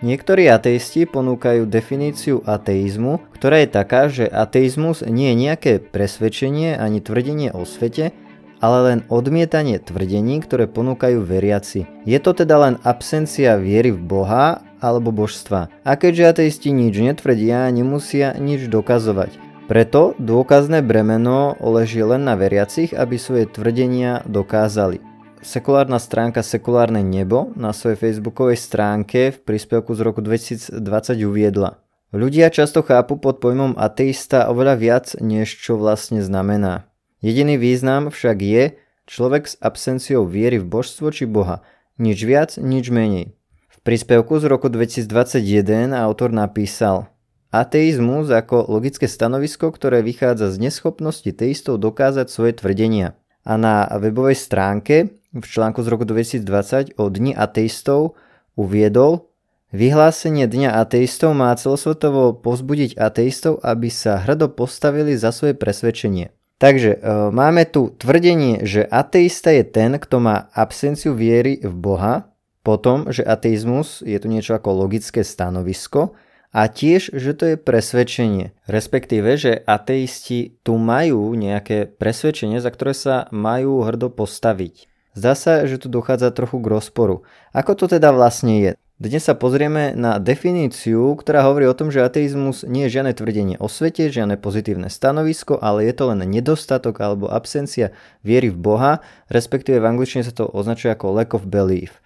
Niektorí ateisti ponúkajú definíciu ateizmu, ktorá je taká, že ateizmus nie je nejaké presvedčenie ani tvrdenie o svete, ale len odmietanie tvrdení, ktoré ponúkajú veriaci. Je to teda len absencia viery v Boha alebo božstva. A keďže ateisti nič netvrdia, nemusia nič dokazovať. Preto dôkazné bremeno leží len na veriacich, aby svoje tvrdenia dokázali sekulárna stránka Sekulárne nebo na svojej facebookovej stránke v príspevku z roku 2020 uviedla. Ľudia často chápu pod pojmom ateista oveľa viac, než čo vlastne znamená. Jediný význam však je človek s absenciou viery v božstvo či Boha. Nič viac, nič menej. V príspevku z roku 2021 autor napísal Ateizmus ako logické stanovisko, ktoré vychádza z neschopnosti teistov dokázať svoje tvrdenia. A na webovej stránke v článku z roku 2020 o Dni ateistov uviedol, vyhlásenie Dňa ateistov má celosvetovo pozbudiť ateistov, aby sa hrdo postavili za svoje presvedčenie. Takže e, máme tu tvrdenie, že ateista je ten, kto má absenciu viery v Boha, potom, že ateizmus je tu niečo ako logické stanovisko a tiež, že to je presvedčenie. Respektíve, že ateisti tu majú nejaké presvedčenie, za ktoré sa majú hrdo postaviť. Zdá sa, že tu dochádza trochu k rozporu. Ako to teda vlastne je? Dnes sa pozrieme na definíciu, ktorá hovorí o tom, že ateizmus nie je žiadne tvrdenie o svete, žiadne pozitívne stanovisko, ale je to len nedostatok alebo absencia viery v Boha, respektíve v angličtine sa to označuje ako lack of belief.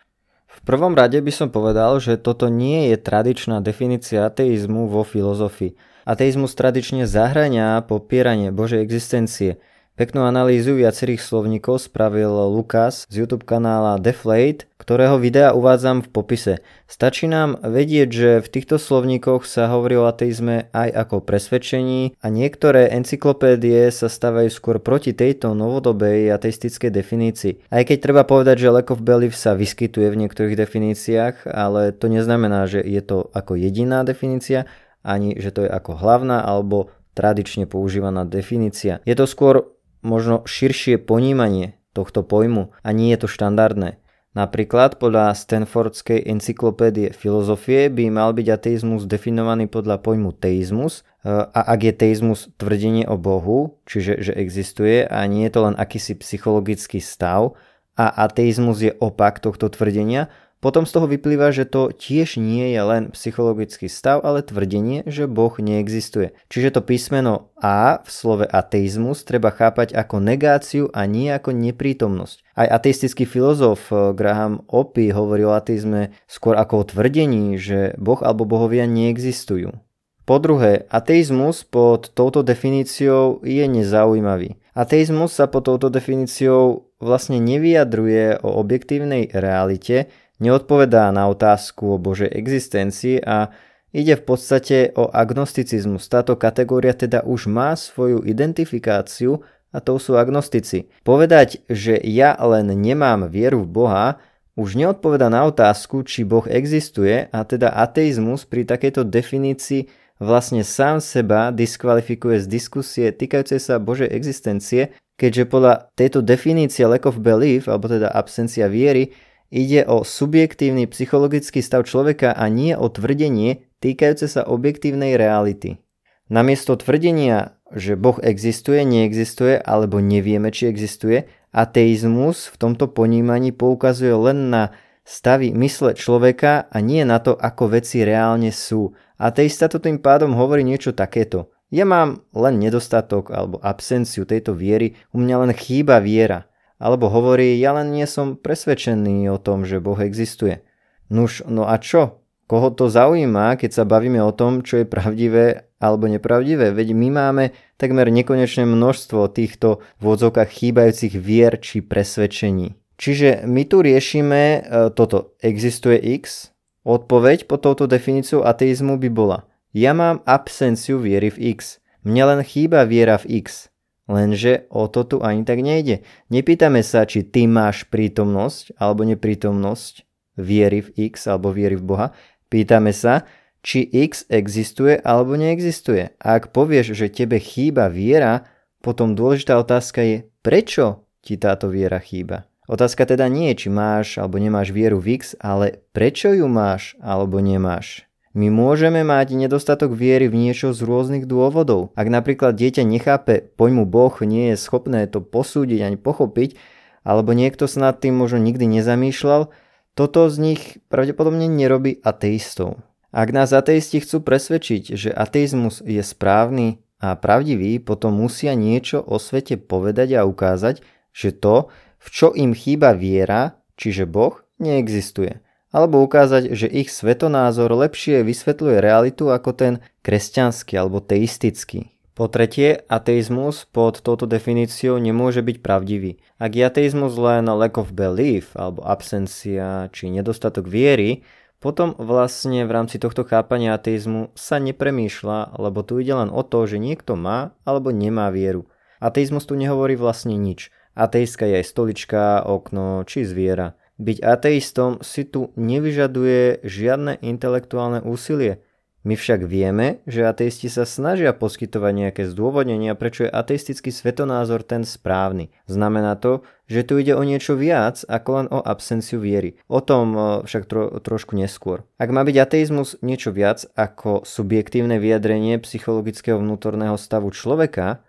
V prvom rade by som povedal, že toto nie je tradičná definícia ateizmu vo filozofii. Ateizmus tradične zahrania popieranie Božej existencie – Peknú analýzu viacerých slovníkov spravil Lukas z YouTube kanála Deflate, ktorého videa uvádzam v popise. Stačí nám vedieť, že v týchto slovníkoch sa hovorí o ateizme aj ako presvedčení a niektoré encyklopédie sa stavajú skôr proti tejto novodobej ateistickej definícii. Aj keď treba povedať, že lack of belief sa vyskytuje v niektorých definíciách, ale to neznamená, že je to ako jediná definícia, ani že to je ako hlavná alebo tradične používaná definícia. Je to skôr možno širšie ponímanie tohto pojmu a nie je to štandardné. Napríklad podľa Stanfordskej encyklopédie filozofie by mal byť ateizmus definovaný podľa pojmu teizmus e, a ak je teizmus tvrdenie o Bohu, čiže že existuje a nie je to len akýsi psychologický stav a ateizmus je opak tohto tvrdenia, potom z toho vyplýva, že to tiež nie je len psychologický stav, ale tvrdenie, že Boh neexistuje. Čiže to písmeno A v slove ateizmus treba chápať ako negáciu a nie ako neprítomnosť. Aj ateistický filozof eh, Graham Opie hovorí o ateizme skôr ako o tvrdení, že Boh alebo bohovia neexistujú. Po druhé, ateizmus pod touto definíciou je nezaujímavý. Ateizmus sa pod touto definíciou vlastne nevyjadruje o objektívnej realite, neodpovedá na otázku o Božej existencii a ide v podstate o agnosticizmus. Táto kategória teda už má svoju identifikáciu a to sú agnostici. Povedať, že ja len nemám vieru v Boha, už neodpoveda na otázku, či Boh existuje a teda ateizmus pri takejto definícii vlastne sám seba diskvalifikuje z diskusie týkajúcej sa Božej existencie, keďže podľa tejto definície lack of belief, alebo teda absencia viery, Ide o subjektívny psychologický stav človeka a nie o tvrdenie týkajúce sa objektívnej reality. Namiesto tvrdenia, že Boh existuje, neexistuje alebo nevieme, či existuje, ateizmus v tomto ponímaní poukazuje len na stavy mysle človeka a nie na to, ako veci reálne sú. Ateista to tým pádom hovorí niečo takéto. Ja mám len nedostatok alebo absenciu tejto viery, u mňa len chýba viera. Alebo hovorí, ja len nie som presvedčený o tom, že Boh existuje. Nuž, no a čo? Koho to zaujíma, keď sa bavíme o tom, čo je pravdivé alebo nepravdivé? Veď my máme takmer nekonečné množstvo týchto v odzokách chýbajúcich vier či presvedčení. Čiže my tu riešime e, toto. Existuje X? Odpoveď pod touto definíciou ateizmu by bola. Ja mám absenciu viery v X. Mne len chýba viera v X. Lenže o to tu ani tak nejde. Nepýtame sa, či ty máš prítomnosť alebo neprítomnosť viery v X alebo viery v Boha. Pýtame sa, či X existuje alebo neexistuje. A ak povieš, že tebe chýba viera, potom dôležitá otázka je, prečo ti táto viera chýba. Otázka teda nie je, či máš alebo nemáš vieru v X, ale prečo ju máš alebo nemáš. My môžeme mať nedostatok viery v niečo z rôznych dôvodov. Ak napríklad dieťa nechápe pojmu Boh, nie je schopné to posúdiť ani pochopiť, alebo niekto sa nad tým možno nikdy nezamýšľal, toto z nich pravdepodobne nerobí ateistov. Ak nás ateisti chcú presvedčiť, že ateizmus je správny a pravdivý, potom musia niečo o svete povedať a ukázať, že to, v čo im chýba viera, čiže Boh, neexistuje. Alebo ukázať, že ich svetonázor lepšie vysvetľuje realitu ako ten kresťanský alebo teistický. Po tretie, ateizmus pod touto definíciou nemôže byť pravdivý. Ak je ateizmus len lack of belief alebo absencia či nedostatok viery, potom vlastne v rámci tohto chápania ateizmu sa nepremýšľa, lebo tu ide len o to, že niekto má alebo nemá vieru. Ateizmus tu nehovorí vlastne nič. Ateistka je aj stolička, okno či zviera. Byť ateistom si tu nevyžaduje žiadne intelektuálne úsilie. My však vieme, že ateisti sa snažia poskytovať nejaké zdôvodnenia, prečo je ateistický svetonázor ten správny. Znamená to, že tu ide o niečo viac ako len o absenciu viery. O tom e, však tro, trošku neskôr. Ak má byť ateizmus niečo viac ako subjektívne vyjadrenie psychologického vnútorného stavu človeka,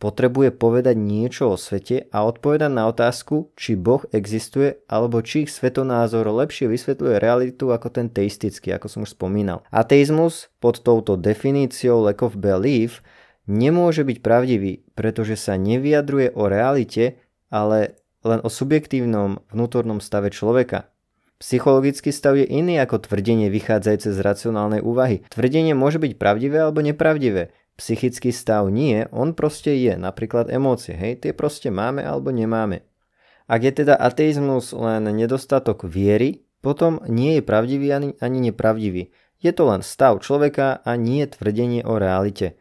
potrebuje povedať niečo o svete a odpovedať na otázku, či Boh existuje alebo či ich svetonázor lepšie vysvetľuje realitu ako ten teistický, ako som už spomínal. Ateizmus pod touto definíciou lack of belief nemôže byť pravdivý, pretože sa nevyjadruje o realite, ale len o subjektívnom vnútornom stave človeka. Psychologický stav je iný ako tvrdenie vychádzajúce z racionálnej úvahy. Tvrdenie môže byť pravdivé alebo nepravdivé psychický stav nie, on proste je, napríklad emócie, hej, tie proste máme alebo nemáme. Ak je teda ateizmus len nedostatok viery, potom nie je pravdivý ani, ani nepravdivý. Je to len stav človeka a nie tvrdenie o realite.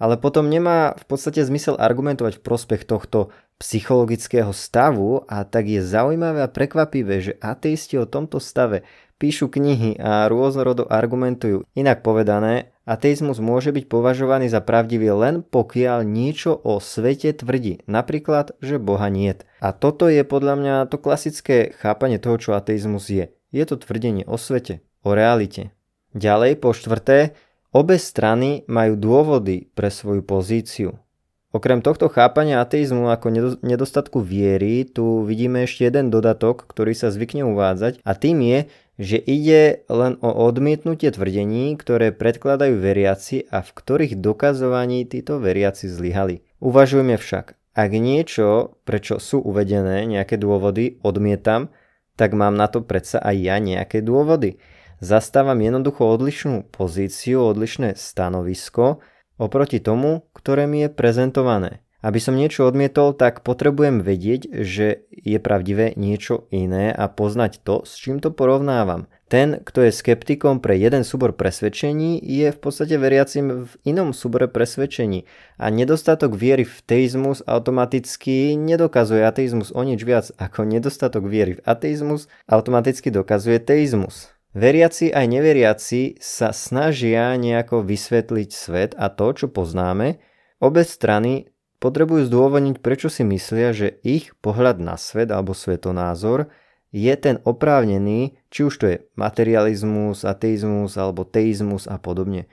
Ale potom nemá v podstate zmysel argumentovať v prospech tohto psychologického stavu a tak je zaujímavé a prekvapivé, že ateisti o tomto stave píšu knihy a rôznorodo argumentujú. Inak povedané, ateizmus môže byť považovaný za pravdivý len pokiaľ niečo o svete tvrdí, napríklad, že Boha niet. A toto je podľa mňa to klasické chápanie toho, čo ateizmus je. Je to tvrdenie o svete, o realite. Ďalej, po štvrté, obe strany majú dôvody pre svoju pozíciu. Okrem tohto chápania ateizmu ako nedostatku viery, tu vidíme ešte jeden dodatok, ktorý sa zvykne uvádzať a tým je, že ide len o odmietnutie tvrdení, ktoré predkladajú veriaci a v ktorých dokazovaní títo veriaci zlyhali. Uvažujme však, ak niečo, prečo sú uvedené nejaké dôvody, odmietam, tak mám na to predsa aj ja nejaké dôvody. Zastávam jednoducho odlišnú pozíciu, odlišné stanovisko, oproti tomu, ktoré mi je prezentované. Aby som niečo odmietol, tak potrebujem vedieť, že je pravdivé niečo iné a poznať to, s čím to porovnávam. Ten, kto je skeptikom pre jeden súbor presvedčení, je v podstate veriacim v inom súbore presvedčení a nedostatok viery v teizmus automaticky nedokazuje ateizmus o nič viac ako nedostatok viery v ateizmus automaticky dokazuje teizmus. Veriaci aj neveriaci sa snažia nejako vysvetliť svet a to, čo poznáme. Obe strany potrebujú zdôvodniť, prečo si myslia, že ich pohľad na svet alebo svetonázor je ten oprávnený, či už to je materializmus, ateizmus alebo teizmus a podobne.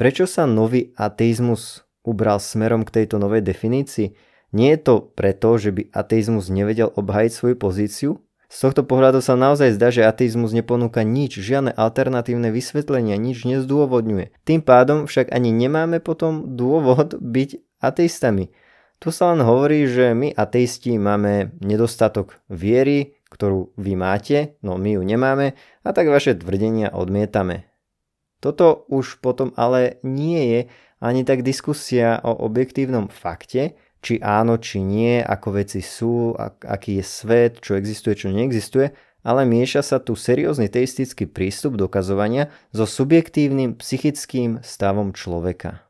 Prečo sa nový ateizmus ubral smerom k tejto novej definícii? Nie je to preto, že by ateizmus nevedel obhajiť svoju pozíciu? Z tohto pohľadu sa naozaj zdá, že ateizmus neponúka nič, žiadne alternatívne vysvetlenia, nič nezdôvodňuje. Tým pádom však ani nemáme potom dôvod byť ateistami. Tu sa len hovorí, že my ateisti máme nedostatok viery, ktorú vy máte, no my ju nemáme a tak vaše tvrdenia odmietame. Toto už potom ale nie je ani tak diskusia o objektívnom fakte, či áno, či nie, ako veci sú, ak, aký je svet, čo existuje, čo neexistuje, ale mieša sa tu seriózny teistický prístup dokazovania so subjektívnym psychickým stavom človeka.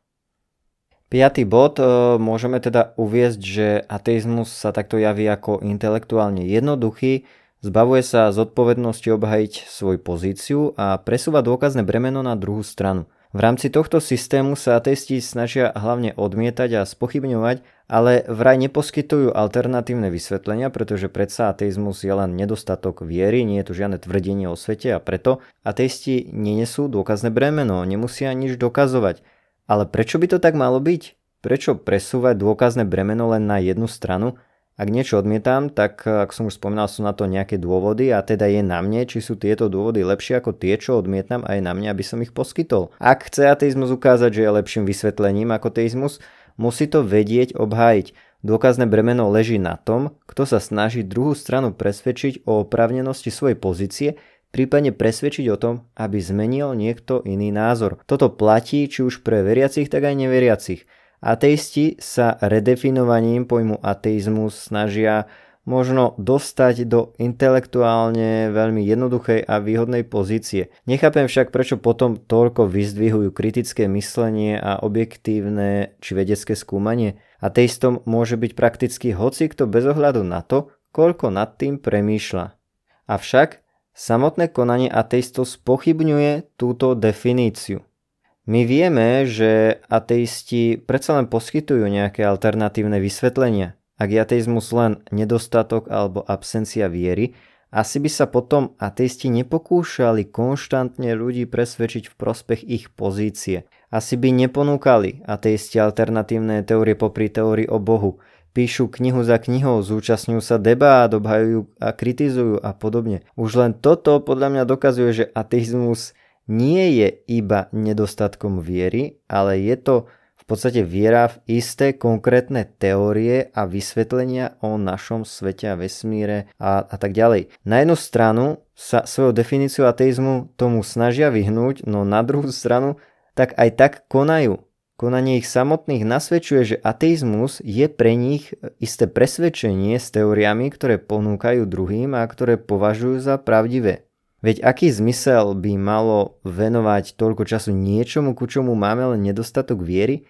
Piatý bod, e, môžeme teda uviezť, že ateizmus sa takto javí ako intelektuálne jednoduchý, zbavuje sa zodpovednosti obhajiť svoju pozíciu a presúva dôkazné bremeno na druhú stranu. V rámci tohto systému sa ateisti snažia hlavne odmietať a spochybňovať, ale vraj neposkytujú alternatívne vysvetlenia, pretože predsa ateizmus je len nedostatok viery, nie je tu žiadne tvrdenie o svete a preto ateisti nenesú dôkazné bremeno, nemusia nič dokazovať. Ale prečo by to tak malo byť? Prečo presúvať dôkazné bremeno len na jednu stranu ak niečo odmietam, tak ako som už spomínal, sú na to nejaké dôvody a teda je na mne, či sú tieto dôvody lepšie ako tie, čo odmietam a je na mne, aby som ich poskytol. Ak chce ateizmus ukázať, že je lepším vysvetlením ako teizmus, musí to vedieť obhájiť. Dôkazné bremeno leží na tom, kto sa snaží druhú stranu presvedčiť o oprávnenosti svojej pozície, prípadne presvedčiť o tom, aby zmenil niekto iný názor. Toto platí či už pre veriacich, tak aj neveriacich. Ateisti sa redefinovaním pojmu ateizmus snažia možno dostať do intelektuálne veľmi jednoduchej a výhodnej pozície. Nechápem však, prečo potom toľko vyzdvihujú kritické myslenie a objektívne či vedecké skúmanie. Ateistom môže byť prakticky hocikto bez ohľadu na to, koľko nad tým premýšľa. Avšak samotné konanie ateistov spochybňuje túto definíciu. My vieme, že ateisti predsa len poskytujú nejaké alternatívne vysvetlenia. Ak je ateizmus len nedostatok alebo absencia viery, asi by sa potom ateisti nepokúšali konštantne ľudí presvedčiť v prospech ich pozície. Asi by neponúkali ateisti alternatívne teórie popri teórii o Bohu. Píšu knihu za knihou, zúčastňujú sa debát, obhajujú a kritizujú a podobne. Už len toto podľa mňa dokazuje, že ateizmus nie je iba nedostatkom viery, ale je to v podstate viera v isté konkrétne teórie a vysvetlenia o našom svete a vesmíre a, a tak ďalej. Na jednu stranu sa svojou definíciu ateizmu tomu snažia vyhnúť, no na druhú stranu tak aj tak konajú. Konanie ich samotných nasvedčuje, že ateizmus je pre nich isté presvedčenie s teóriami, ktoré ponúkajú druhým a ktoré považujú za pravdivé. Veď aký zmysel by malo venovať toľko času niečomu, ku čomu máme len nedostatok viery?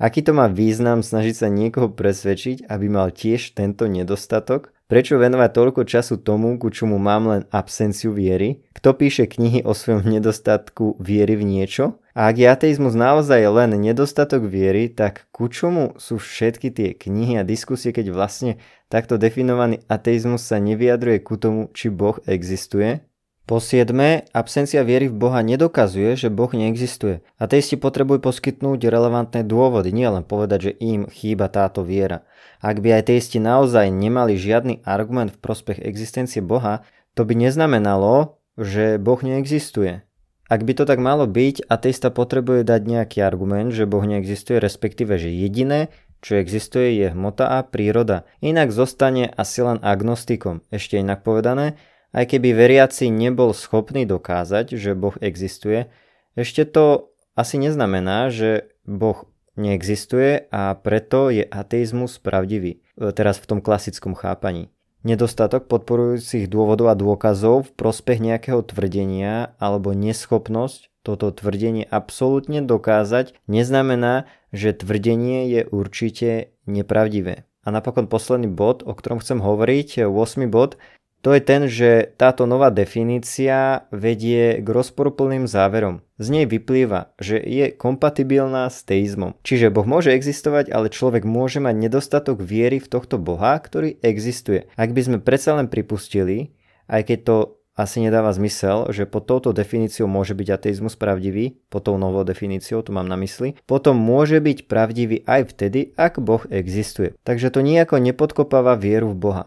Aký to má význam snažiť sa niekoho presvedčiť, aby mal tiež tento nedostatok? Prečo venovať toľko času tomu, ku čomu mám len absenciu viery? Kto píše knihy o svojom nedostatku viery v niečo? A ak je ateizmus naozaj len nedostatok viery, tak ku čomu sú všetky tie knihy a diskusie, keď vlastne takto definovaný ateizmus sa nevyjadruje ku tomu, či Boh existuje? Po siedme, absencia viery v Boha nedokazuje, že Boh neexistuje. Ateisti potrebujú poskytnúť relevantné dôvody, nielen povedať, že im chýba táto viera. Ak by ateisti naozaj nemali žiadny argument v prospech existencie Boha, to by neznamenalo, že Boh neexistuje. Ak by to tak malo byť, ateista potrebuje dať nejaký argument, že Boh neexistuje, respektíve, že jediné, čo existuje, je hmota a príroda. Inak zostane asi len agnostikom. Ešte inak povedané, aj keby veriaci nebol schopný dokázať, že Boh existuje, ešte to asi neznamená, že Boh neexistuje a preto je ateizmus pravdivý. E, teraz v tom klasickom chápaní. Nedostatok podporujúcich dôvodov a dôkazov v prospech nejakého tvrdenia alebo neschopnosť toto tvrdenie absolútne dokázať neznamená, že tvrdenie je určite nepravdivé. A napokon posledný bod, o ktorom chcem hovoriť, 8. bod, to je ten, že táto nová definícia vedie k rozporuplným záverom. Z nej vyplýva, že je kompatibilná s teizmom. Čiže Boh môže existovať, ale človek môže mať nedostatok viery v tohto Boha, ktorý existuje. Ak by sme predsa len pripustili, aj keď to asi nedáva zmysel, že pod touto definíciou môže byť ateizmus pravdivý, pod tou novou definíciou, to mám na mysli, potom môže byť pravdivý aj vtedy, ak Boh existuje. Takže to nejako nepodkopáva vieru v Boha.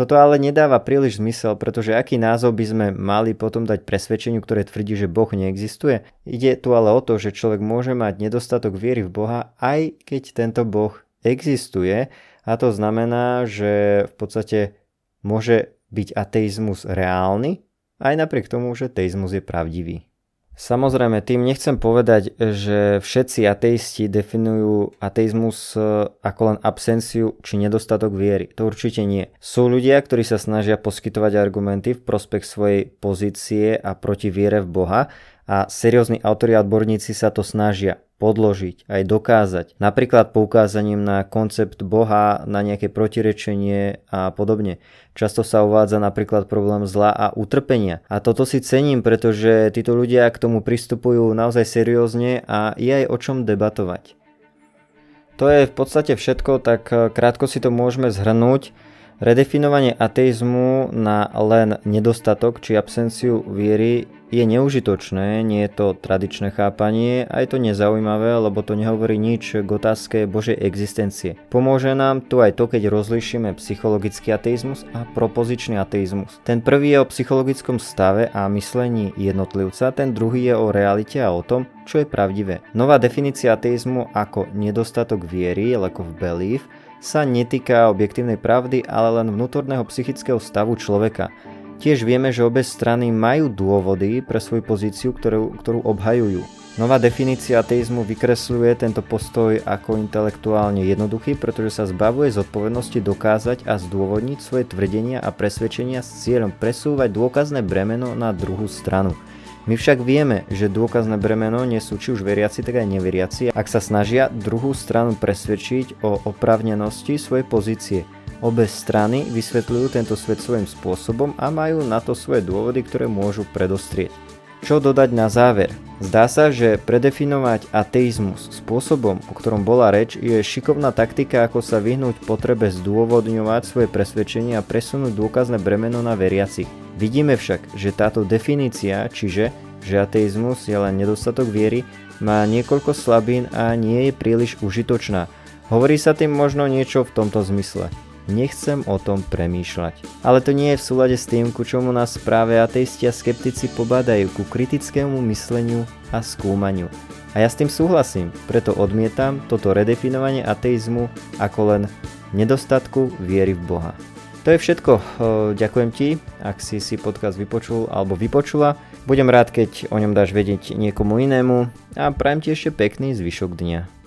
Toto ale nedáva príliš zmysel, pretože aký názov by sme mali potom dať presvedčeniu, ktoré tvrdí, že Boh neexistuje? Ide tu ale o to, že človek môže mať nedostatok viery v Boha, aj keď tento Boh existuje. A to znamená, že v podstate môže byť ateizmus reálny, aj napriek tomu, že teizmus je pravdivý. Samozrejme, tým nechcem povedať, že všetci ateisti definujú ateizmus e, ako len absenciu či nedostatok viery. To určite nie. Sú ľudia, ktorí sa snažia poskytovať argumenty v prospech svojej pozície a proti viere v Boha a seriózni autori a odborníci sa to snažia podložiť, aj dokázať. Napríklad poukázaním na koncept Boha, na nejaké protirečenie a podobne. Často sa uvádza napríklad problém zla a utrpenia. A toto si cením, pretože títo ľudia k tomu pristupujú naozaj seriózne a je aj o čom debatovať. To je v podstate všetko, tak krátko si to môžeme zhrnúť. Redefinovanie ateizmu na len nedostatok či absenciu viery je neužitočné, nie je to tradičné chápanie a je to nezaujímavé, lebo to nehovorí nič k otázke Božej existencie. Pomôže nám tu aj to, keď rozlišíme psychologický ateizmus a propozičný ateizmus. Ten prvý je o psychologickom stave a myslení jednotlivca, ten druhý je o realite a o tom, čo je pravdivé. Nová definícia ateizmu ako nedostatok viery, lack of belief, sa netýka objektívnej pravdy, ale len vnútorného psychického stavu človeka. Tiež vieme, že obe strany majú dôvody pre svoju pozíciu, ktorú, ktorú obhajujú. Nová definícia ateizmu vykresľuje tento postoj ako intelektuálne jednoduchý, pretože sa zbavuje zodpovednosti dokázať a zdôvodniť svoje tvrdenia a presvedčenia s cieľom presúvať dôkazné bremeno na druhú stranu. My však vieme, že dôkazné bremeno nesú či už veriaci, tak aj neveriaci, ak sa snažia druhú stranu presvedčiť o oprávnenosti svojej pozície. Obe strany vysvetľujú tento svet svojím spôsobom a majú na to svoje dôvody, ktoré môžu predostrieť. Čo dodať na záver? Zdá sa, že predefinovať ateizmus spôsobom, o ktorom bola reč, je šikovná taktika, ako sa vyhnúť potrebe zdôvodňovať svoje presvedčenie a presunúť dôkazné bremeno na veriacich. Vidíme však, že táto definícia, čiže že ateizmus je len nedostatok viery, má niekoľko slabín a nie je príliš užitočná. Hovorí sa tým možno niečo v tomto zmysle. Nechcem o tom premýšľať. Ale to nie je v súlade s tým, ku čomu nás práve ateisti a skeptici pobádajú ku kritickému mysleniu a skúmaniu. A ja s tým súhlasím, preto odmietam toto redefinovanie ateizmu ako len nedostatku viery v Boha. To je všetko. Ďakujem ti, ak si si podcast vypočul alebo vypočula. Budem rád, keď o ňom dáš vedieť niekomu inému a prajem ti ešte pekný zvyšok dňa.